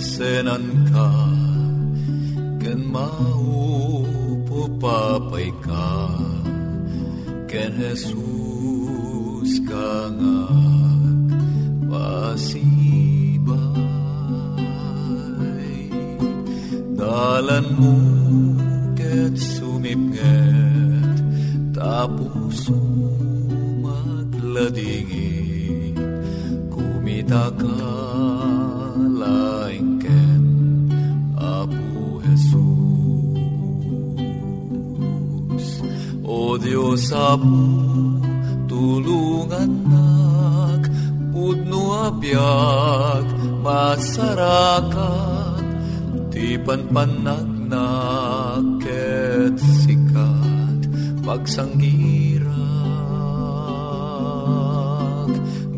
senan ka Ken maupo papay ka Ken Jesus ka nga pasibay. Dalan mo ket sumipnget Tapos magladingin Kumita ka Diyos Apo tulungan nak Pudno abiyag masarakat Ti panpanagnak ket sikat Pagsanggirak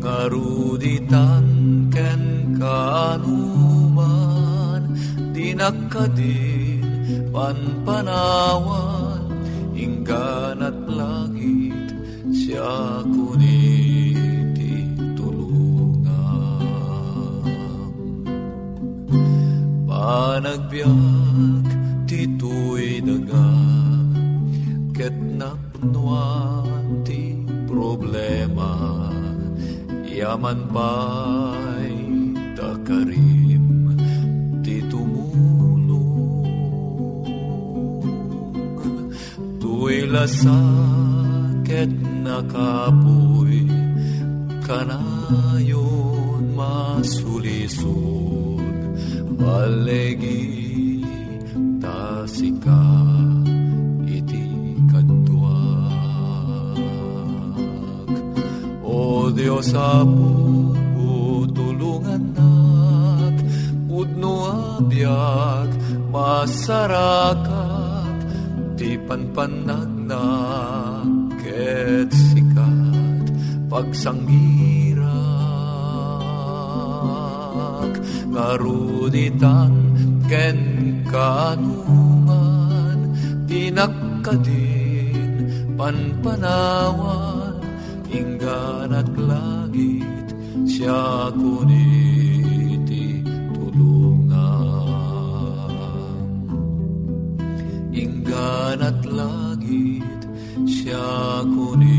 Ngaruditan ken kanuman Dinakadin panpanawan Inggan siya kuniti tulungan. Panagbiag tituy daga. Ket napnuan ti problema. Yaman pa'y takarim ti tumulong. Tuy lasakit nakapoy Kanayon masulisod Balegi tasika iti kadwag O Diyos Apo tulungan nak Pudno abiyag masarakat Ti panpanagnak Pagsanggirak ngaruditan ken kanuman Dinakadin panpanawan. Inggan at langit siya kuniti tulungan. Inggan at langit siya kuniti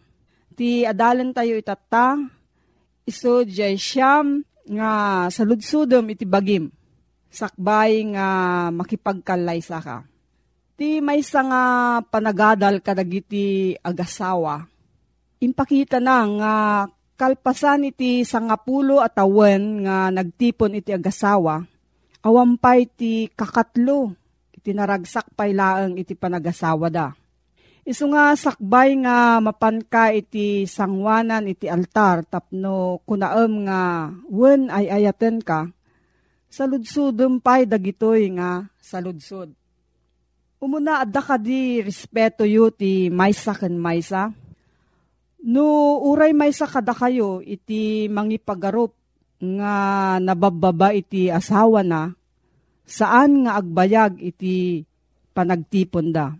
Ti adalan tayo itata, iso jay siyam nga saludsudom iti bagim. Sakbay nga makipagkalay sa ka. Ti may nga panagadal kadagiti agasawa. Impakita na nga kalpasan iti sangapulo at awen nga nagtipon iti agasawa. Awampay ti kakatlo iti naragsak pay laeng iti panagasawa da Isu nga sakbay nga mapanka iti sangwanan iti altar tapno kunaem nga wen ay ayaten ka, saludsudem pay dagitoy nga saludsud. Umuna adda ka di respeto yu ti maysa ken maysa. No uray maysa kada kayo iti mangipagarup nga nabababa iti asawa na, saan nga agbayag iti panagtipon da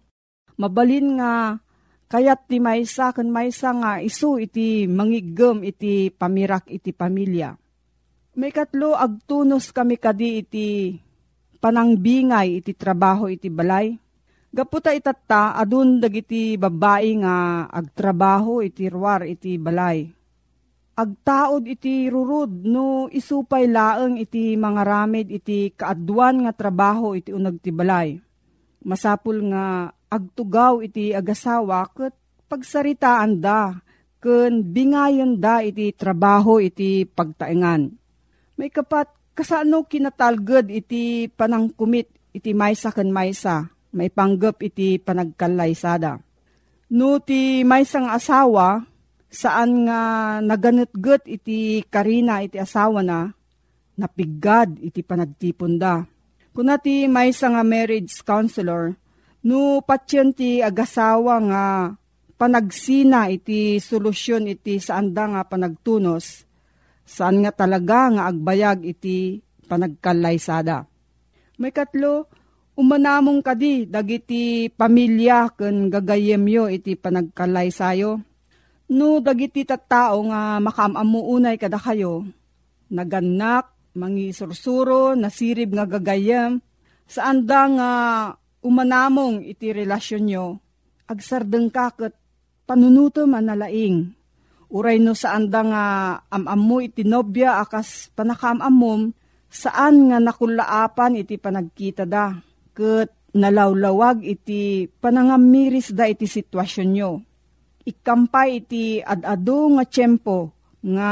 mabalin nga kayat ti maysa ken maysa nga isu iti mangigem iti pamirak iti pamilya. May katlo agtunos kami kadi iti panangbingay iti trabaho iti balay. Gaputa itatta adun dagiti babae nga agtrabaho iti ruwar iti balay. Agtaod iti rurud no isupay laeng iti mga ramid iti kaadwan nga trabaho iti unag ti balay. Masapul nga agtugaw iti agasawa ket pagsaritaan da ken bingayon da iti trabaho iti pagtaengan. May kapat kasano kinatalged iti panangkumit iti maysa ken maysa may panggap iti panagkalaysada. No ti maysang asawa saan nga naganetget iti karina iti asawa na napigad iti panagtipon da. Kuna maysa nga marriage counselor No patyon ti agasawa nga panagsina iti solusyon iti saanda nga panagtunos, saan nga talaga nga agbayag iti panagkalaysada. May katlo, umanamong kadi dagiti pamilya ken gagayemyo iti panagkalaysayo. No dagiti tattao nga makamamuunay kada kayo, naganak, mangisursuro, nasirib nga gagayem, saan da nga umanamong iti relasyon nyo, agsardeng kakot panunuto manalaing. Uray no saan da nga amam mo iti nobya akas panakamamom, saan nga nakulaapan iti panagkita da. Kat nalawlawag iti panangamiris da iti sitwasyon nyo. Ikampay iti adado nga tiyempo nga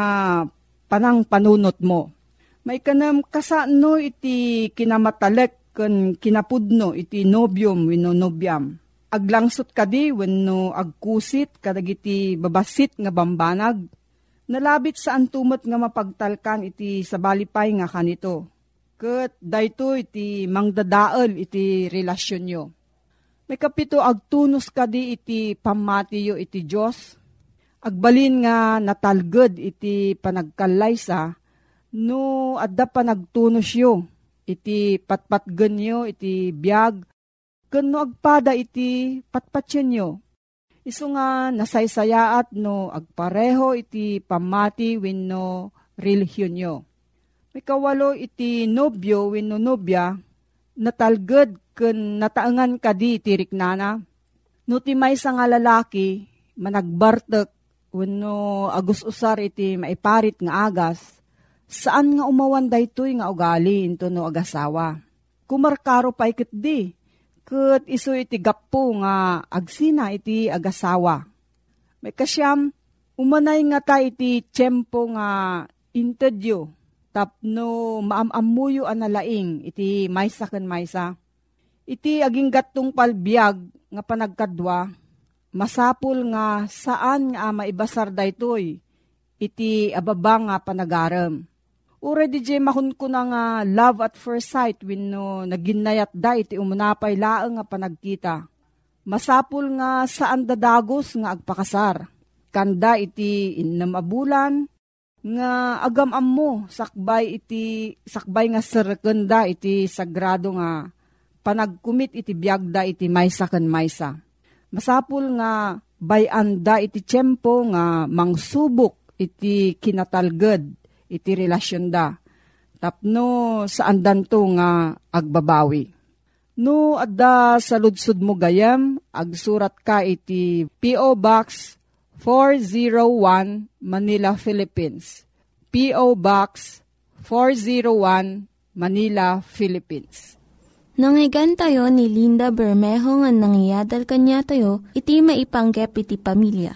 panang panunot mo. May kanam kasano iti kinamatalek ken kinapudno iti nobium wenno nobyam. Aglangsot kadi wenno agkusit kadagiti babasit nga bambanag. Nalabit sa antumot nga mapagtalkan iti sabalipay nga kanito. Ket dayto iti mangdadael iti relasyon nyo. May kapito agtunos kadi iti pamatiyo iti Diyos. Agbalin nga natalged iti panagkalaysa no adda panagtunos yo iti patpatgen nyo, iti biyag, kano agpada iti patpatyen nyo. Isu nga nasaysayaat no agpareho iti pamati wenno relihiyon nyo. May kawalo iti nobyo wenno nobya, natalged ken nataangan kadi iti riknana. No ti may nga lalaki, managbartek, wenno agus usar iti maiparit nga agas, Saan nga umawan daytoy nga ugali into no agasawa? Kumarkaro pa ikit di. Kat iso iti gapo nga agsina iti agasawa. May kasyam, Umanay nga ta iti tiyempo nga interview tapno maamamuyo analaing iti maysa ken maysa. Iti aging gatong palbiag nga panagkadwa, masapul nga saan nga maibasar daytoy iti ababa nga panagaram. Ure di jay mahun ko na nga love at first sight when no naginayat da iti umunapay laeng nga panagkita. Masapul nga saan dadagos nga agpakasar kanda iti innam abulan, nga agam mo sakbay iti sakbay nga serkenda iti sagrado nga panagkumit iti biagda iti maysa ken maysa. Masapul nga bayanda iti tiyempo nga mangsubok iti kinatalged iti relasyon da. Tapno saan danto nga agbabawi. No adda sa ludsud mo gayam, agsurat ka iti P.O. Box 401 Manila, Philippines. P.O. Box 401 Manila, Philippines. Nangyigan tayo ni Linda Bermejo nga nangyadal kanya tayo, iti maipanggep iti pamilya.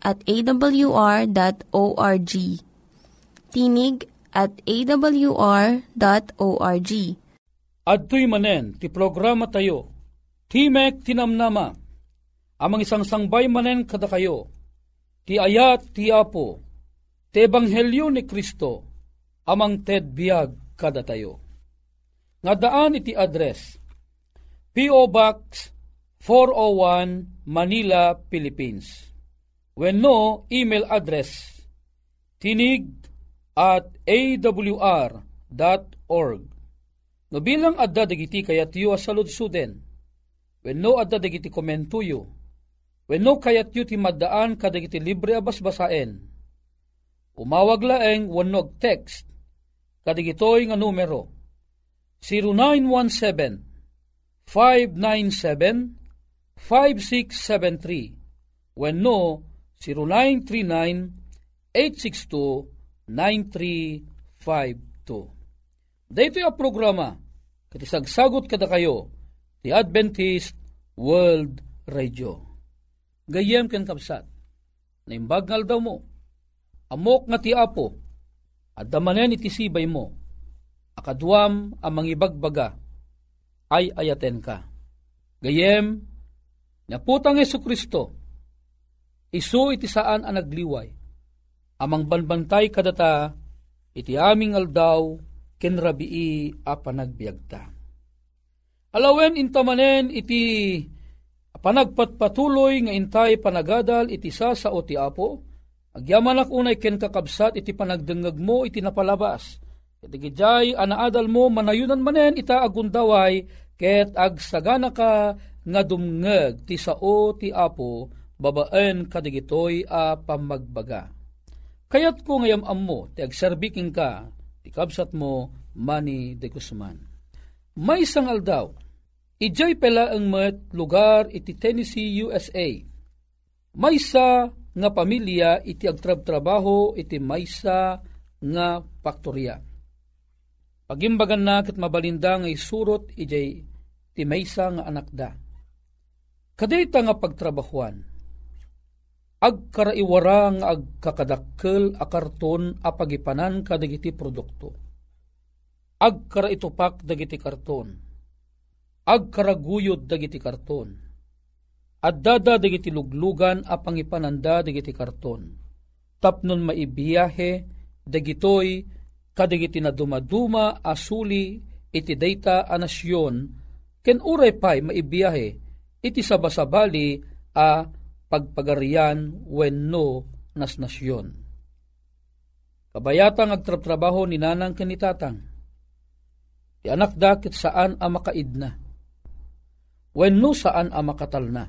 at awr.org. Tinig at awr.org. Adtoy manen, ti programa tayo, Timek tinamnama, amang isang sangbay manen kada kayo, ti ayat ti apo, ti ebanghelyo ni Kristo, amang ted biag kada tayo. Nga daan iti address, P.O. Box 401 Manila, Philippines. When no, email address, tinig at awr.org. No bilang adda digiti kayat yu asalud suden, When no adda dagiti komentuyo, when no kayat yu ti maddaan kadagiti libre abas basaen, umawag laeng wanog text, kadigitoy nga numero, 0917-597-5673, when no, 0939-862-9352. Dito yung programa, katisagsagot kada kayo, the Adventist World Radio. Gayem ken kapsat, na imbagnal daw mo, amok nga ti apo, at damanen iti sibay mo, akadwam ang mangibagbaga, ay ayaten ka. Gayem, naputang Yesu Kristo, isu iti saan ang nagliway, amang banbantay kadata, iti aming aldaw, kenrabii a panagbiagta Alawen intamanen iti panagpatpatuloy nga intay panagadal iti sa sa o ti apo, agyaman unay ken kakabsat iti panagdengag mo iti napalabas. Iti gijay anaadal mo manayunan manen ita agundaway ket agsagana ka nga dumngeg ti sao ti apo babaen kadigitoy a pamagbaga. Kayat ko ngayam ammo ti agserbiking ka ti kabsat mo Manny de Guzman. May sangal daw, ijay pela ang met lugar iti Tennessee, USA. Maysa nga pamilya iti agtrab-trabaho iti maysa nga faktorya. Pagimbagan na kat mabalinda nga isurot ijay ti maysa nga anak da. Kadita nga pagtrabahuan, agkaraiwara nga agkakadakkel a karton a pagipanan kadagiti produkto. Agkara itupak dagiti karton, agkaraguyod dagiti karton, addada dagiti luglugan a pangipananda dagiti karton, tapnon maibiyahe dagitoy kadagiti na dumaduma asuli iti data a nasyon, ken uray pay maibiyahe iti sabasabali a pagpagarian wenno nas nasyon. Kabayatang agtratrabaho ni nanang kanitatang, Ti anak dakit saan a makaid na. Wenno saan a makatal na.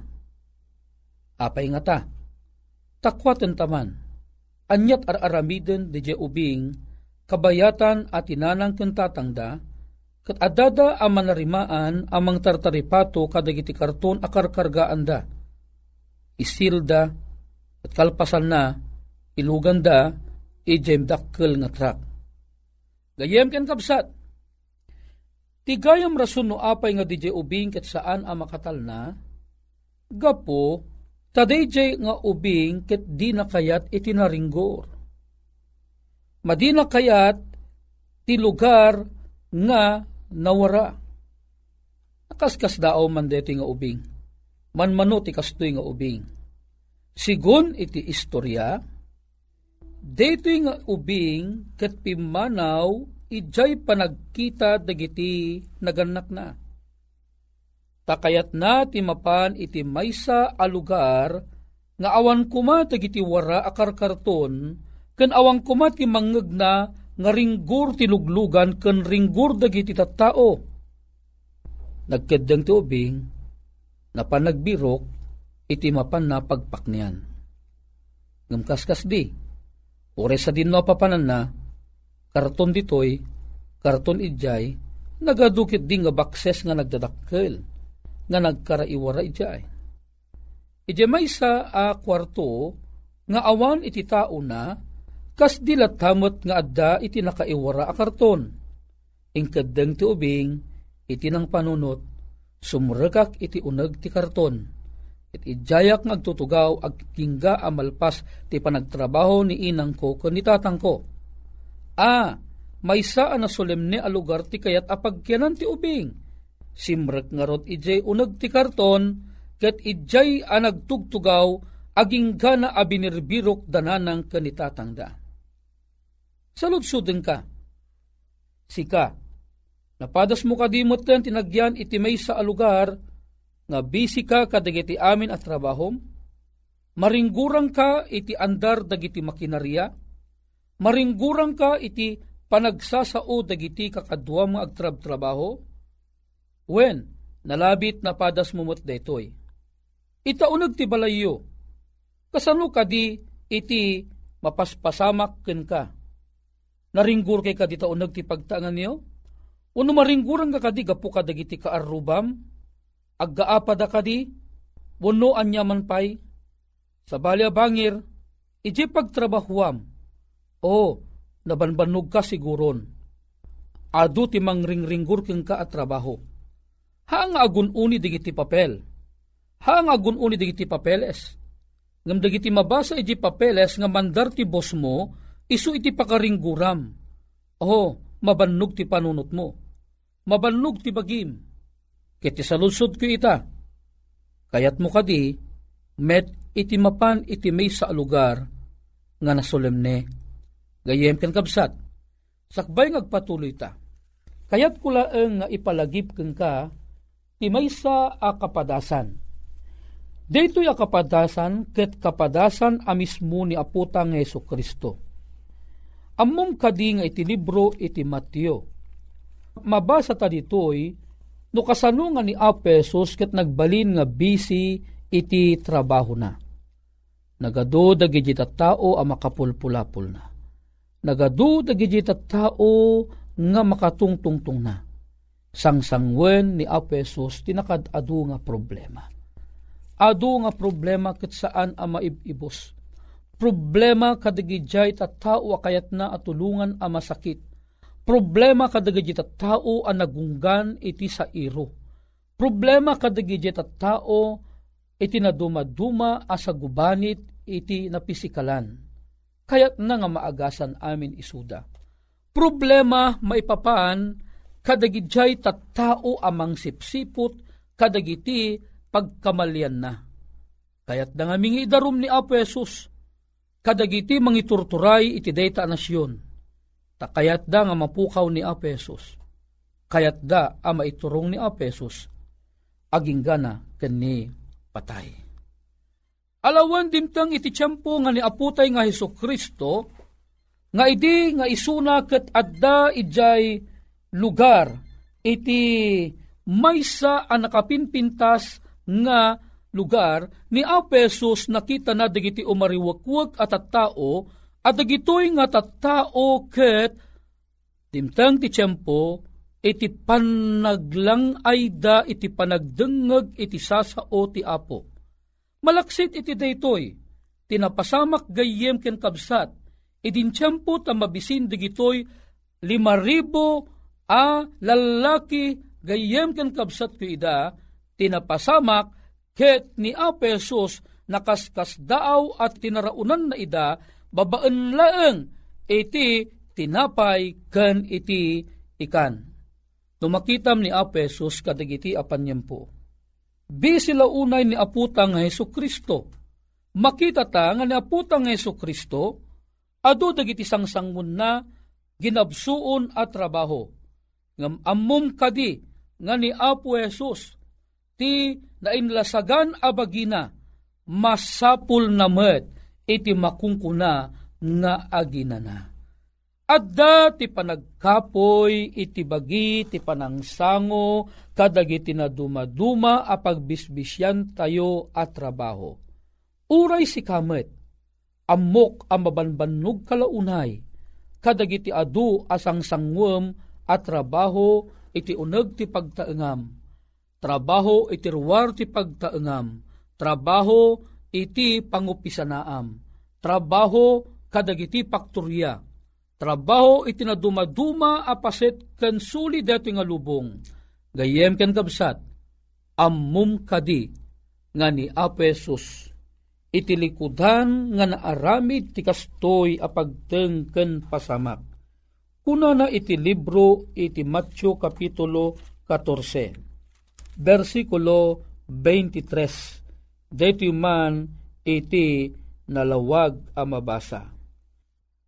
Apay nga ta. Takwaten taman. anyat ar-aramiden di ubing, kabayatan at inanang kentatangda, kat adada ang manarimaan amang tartaripato kadagiti karton akarkargaan da. Isilda at kalpasan na ilugan da ijem dakkel nga trak. Gayem ken kapsat, tigayam rason no apay nga DJ ubing ket saan ang makatal na, gapo, tadayjay nga ubing ket di na kayat itinaringgor. Madina kayat ti lugar nga nawara. Nakaskas dao man deti nga ubing. Manmano ti kastoy nga ubing. Sigun iti istorya, detoy nga ubing ket pimanaw ijay panagkita dagiti naganak na. Takayat na ti mapan iti maysa a lugar nga awan kuma dagiti wara akarkarton ken awan kuma ti mangeg na nga ringgur ti luglugan ken ringgur dagiti tattao. Nagkeddeng ti ubing na panagbirok iti mapan na pagpaknian. Ngamkaskas di, ore sa din no papanan na, karton ditoy, karton idjay, nagadukit di nga bakses nga nagdadakkel, nga nagkaraiwara idjay. Ije may sa a kwarto, nga awan iti tao na, kas dilatamot nga adda iti nakaiwara a karton. Ingkadeng ti ubing, iti nang panunot, sumrekak iti uneg ti karton It ijayak nga agtutugaw ag kingga amalpas ti panagtrabaho ni inang ko ken ni tatang ko. A, may saan na solemne a lugar ti kayat apagkyanan ti ubing. Simrek nga rot ijay unag ti karton, ket ijay a nagtugtugaw aging gana a binirbirok dananang kanitatang da. Saludsuden ka. Sika, napadas mo kadimot ten tinagyan iti may sa lugar, nga busy ka kadagiti amin at trabahom, maringgurang ka iti andar dagiti makinarya, maringgurang ka iti panagsasao dagiti kakadwa mga agtrab-trabaho, when nalabit na padas mumot detoy. Itaunag ti balayo, kasano ka di iti mapaspasamak ken ka. Naringgur kay ka di taunag ti pagtangan niyo? Uno maringgurang ka kadi gapu ka dagiti kaarubam, aggaapada kadi, wano anya man pay, sa balya bangir, iji pagtrabahuam, o nabanbanog ka siguron, adu ti mangringringgur keng ka at trabaho. Haang agun-uni digiti papel, haang agun-uni digiti papeles, ngam digiti mabasa iji papeles nga mandar ti boss mo, isu iti pakaringguram, o mabannog ti panunot mo, mabannog ti bagim, Kiti salusod ko ita. Kayat mo kadi, met iti mapan iti may sa lugar nga nasolemne. Gayem ken kabsat, sakbay ngagpatuloy ta. Kayat ko laeng nga ipalagip ken ka, ti may sa akapadasan. Dito'y akapadasan, ket kapadasan a mismo ni aputang Yeso Kristo. Amom kadi nga iti libro iti Mateo. Mabasa ta dito'y No kasano nga ni Apesos ket nagbalin nga busy iti trabaho na. Nagado dagiti tao a makapulpulapul na. Nagado dagiti tao nga makatungtungtong na. Sangsangwen ni Apesos tinakad adu nga problema. Adu nga problema ket saan a maibibos. Problema kadigijay tao kayat na atulungan a masakit Problema kadagiti tao ang nagunggan iti sa iro. Problema kadagiti tao iti naduma-duma asa gubanit iti napisikalan. Kayat na nga maagasan amin isuda. Problema maipapaan kadagijay tattao amang sipsipot kadagiti pagkamalyan na. Kayat na nga mingi darum ni Apo Jesus, kadagiti mangiturturay iti dayta nasyon Takayat da nga mapukaw ni Apesos. Kayat da ang maiturong ni Apesos. Aging gana kani patay. Alawan dimtang iti tiyempo nga ni aputay nga Heso Kristo, nga idi nga isuna ket adda ijay lugar iti maysa ang nakapinpintas nga lugar ni Apesos nakita na digiti umariwakwag at at tao At dagitoy nga tattao ket dimtang ti tiyempo iti panaglang ay da iti panagdengeg iti sasao ti apo. Malaksit iti daytoy, tinapasamak gayem ken kabsat, idin tiyempo ta mabisin digitoy lima ribo a lalaki gayem ken kabsat ko ida, tinapasamak ket ni Apesos nakaskas daaw at tinaraunan na ida babaan laeng iti tinapay ken iti ikan. Numakitam ni Apesos kadagiti apanyempo. Bi sila unay ni aputang Heso Kristo. Makita ta nga ni aputang Heso Kristo, ado dagiti sangsangun na ginabsuon at trabaho. Ngam ammom kadi nga ni Apo Jesus ti nainlasagan abagina masapul na met iti makungkuna nga aginana. Adda ti panagkapoy iti bagi ti panangsango kadagiti na dumaduma a pagbisbisyan tayo at trabaho. Uray si kamet, amok ang mabanbanog kalaunay, kadagiti adu asang sangwem at trabaho iti uneg ti pagtaengam. Trabaho iti ruwar ti pagtaengam. Trabaho iti pangupisanaam. Trabaho kadagiti pakturya. Trabaho iti na dumaduma apaset ken suli deto nga lubong. Gayem ken kabsat, ammum kadi nga ni Apesus. Iti likudan nga naaramid ti kastoy apagteng ken pasamak. Kuna na iti libro iti Matthew Kapitulo 14, versikulo 23. Dito man iti nalawag a mabasa.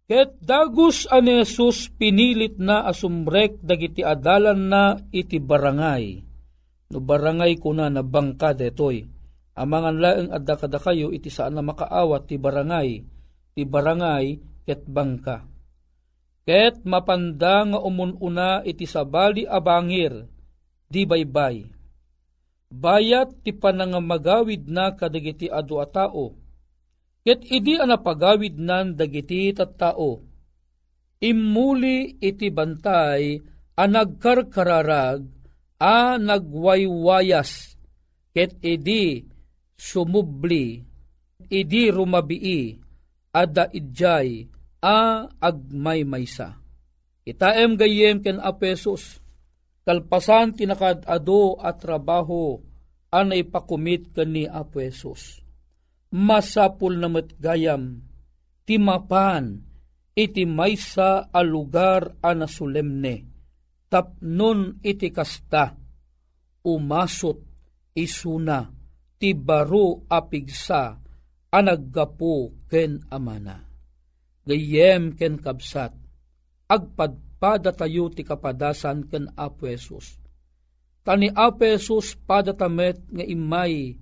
Ket dagus ani Jesus pinilit na asumrek dagiti adalan na iti barangay. No barangay kuna na bangka detoy. Amangan laeng adda kada kayo iti saan na makaawat ti barangay. Ti barangay ket bangka. Ket mapanda nga umununa iti sabali abangir. Di baybay. Bayat ti panangamagawid na kadagiti adu a tao Ket idi ana pagawid nan dagiti tattao. Immuli iti bantay a nagkarkararag a nagwaywayas ket idi sumubli idi rumabii ada idjay a agmaymaysa. Itaem gayem ken apesos kalpasan tinakad ado at trabaho anay pakumit ken ni apesos masapul na matgayam, timapan, iti maysa a lugar a nasulemne, tapnon iti kasta, umasot isuna, ti baro apigsa, a naggapo ken amana. Gayem ken kabsat, agpadpada tayo ti kapadasan ken Apo Jesus. Tani Apo Jesus padatamet nga imay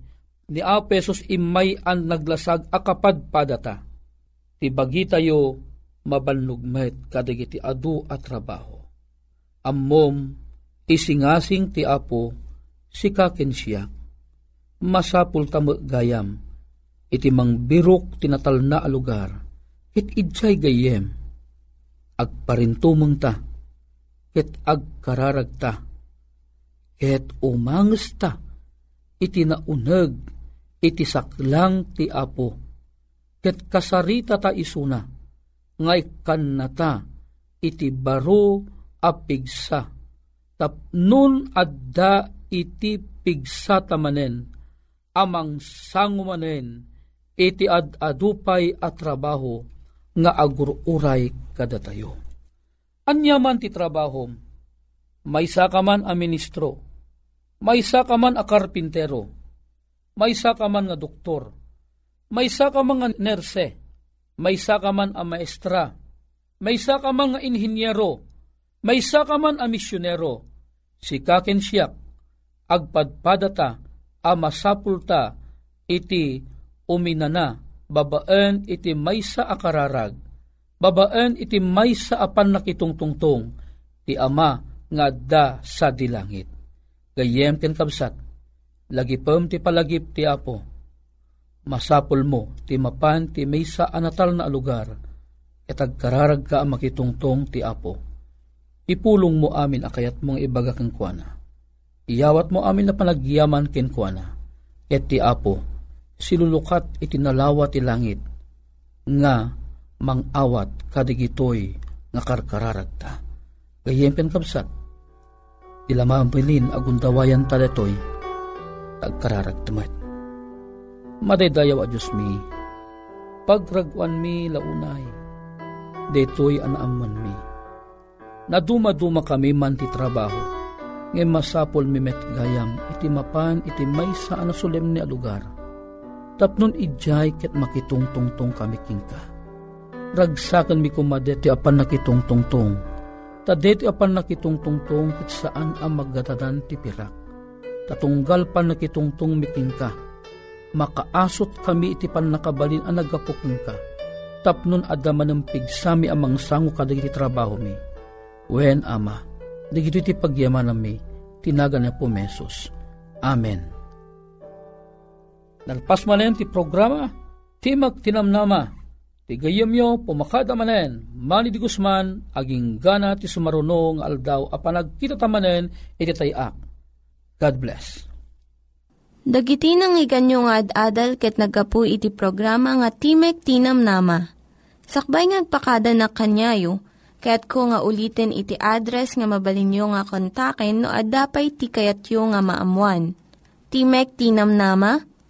ni Apesos imay an naglasag akapad padata. Ti bagi tayo mabalnugmet kadagiti adu at trabaho. Ammom isingasing ti Apo si kaken siya. Masapul tamo gayam iti mang birok tinatal na alugar ket idjay gayem agparintumeng ta ket agkararag ta ket umanges ta iti nauneg iti saklang ti apo. Ket kasarita ta isuna, ngay kannata iti baro a pigsa. Tapnun adda iti pigsa tamanen, amang sangumanen, iti ad-adupay at trabaho, nga agururay kada tayo. Anyaman ti trabaho, may sakaman a ministro, may sakaman a karpintero, may ka man nga doktor, may ka man nga nerse, may ka man a maestra, may ka man nga inhinyero, may ka man a misyonero, si kaken siyak, agpadpadata, a masapulta, iti uminana, babaan iti maysa akararag, babaan iti maysa apan nakitungtungtong, ti ama nga da sa dilangit. Gayem ken kabsat, lagipem ti palagip ti apo. Masapol mo, ti mapan ti maysa anatal na lugar, Katag kararag ka makitungtong ti Apo. Ipulong mo amin akayat mong ibaga kang kuana. Iyawat mo amin na panagyaman ken kuana. Ket ti Apo, silulukat itinalawa ti langit, nga mangawat kadigitoy nga karkararagta. Gayempen kapsat, ilamambilin agundawayan taletoy, tagkararagtamat. Madaydayaw a Diyos mi, pagragwan mi launay, detoy anaaman mi. Naduma-duma kami man ti trabaho, ngay masapol mi met gayam, iti mapan iti may sa ano solemne a lugar. Tapnon ijay ket makitungtungtong kami kingka. Ragsakan mi kumade ti apan nakitungtungtong. Tadet ti apan nakitungtungtong kit saan ang magdadadan ti pirak. Tatunggal pan nakitungtong mi kingka. Makaasot kami iti pan nakabalin ang nagapuking ka. Tapnon adaman ng pigsami amang sango kadagiti trabaho mi. Wen ama, digito iti pagyaman mi, tinaga na po mesos. Amen. Nalpas manen ti programa, Timag Tinamnama, ti gayemyo pumakada manen, mani di Guzman, aging gana ti sumarunong aldaw a panagkita tamanen, iti tayak. God bless. Dagiti nang iganyo nga ad-adal ket nagapu iti programa nga Timek Tinam Nama. Sakbay ngagpakada na kanyayo, ket ko nga ulitin iti address nga mabalinyo nga kontaken no ad-dapay ti kayatyo nga maamuan. Timek Tinam Nama,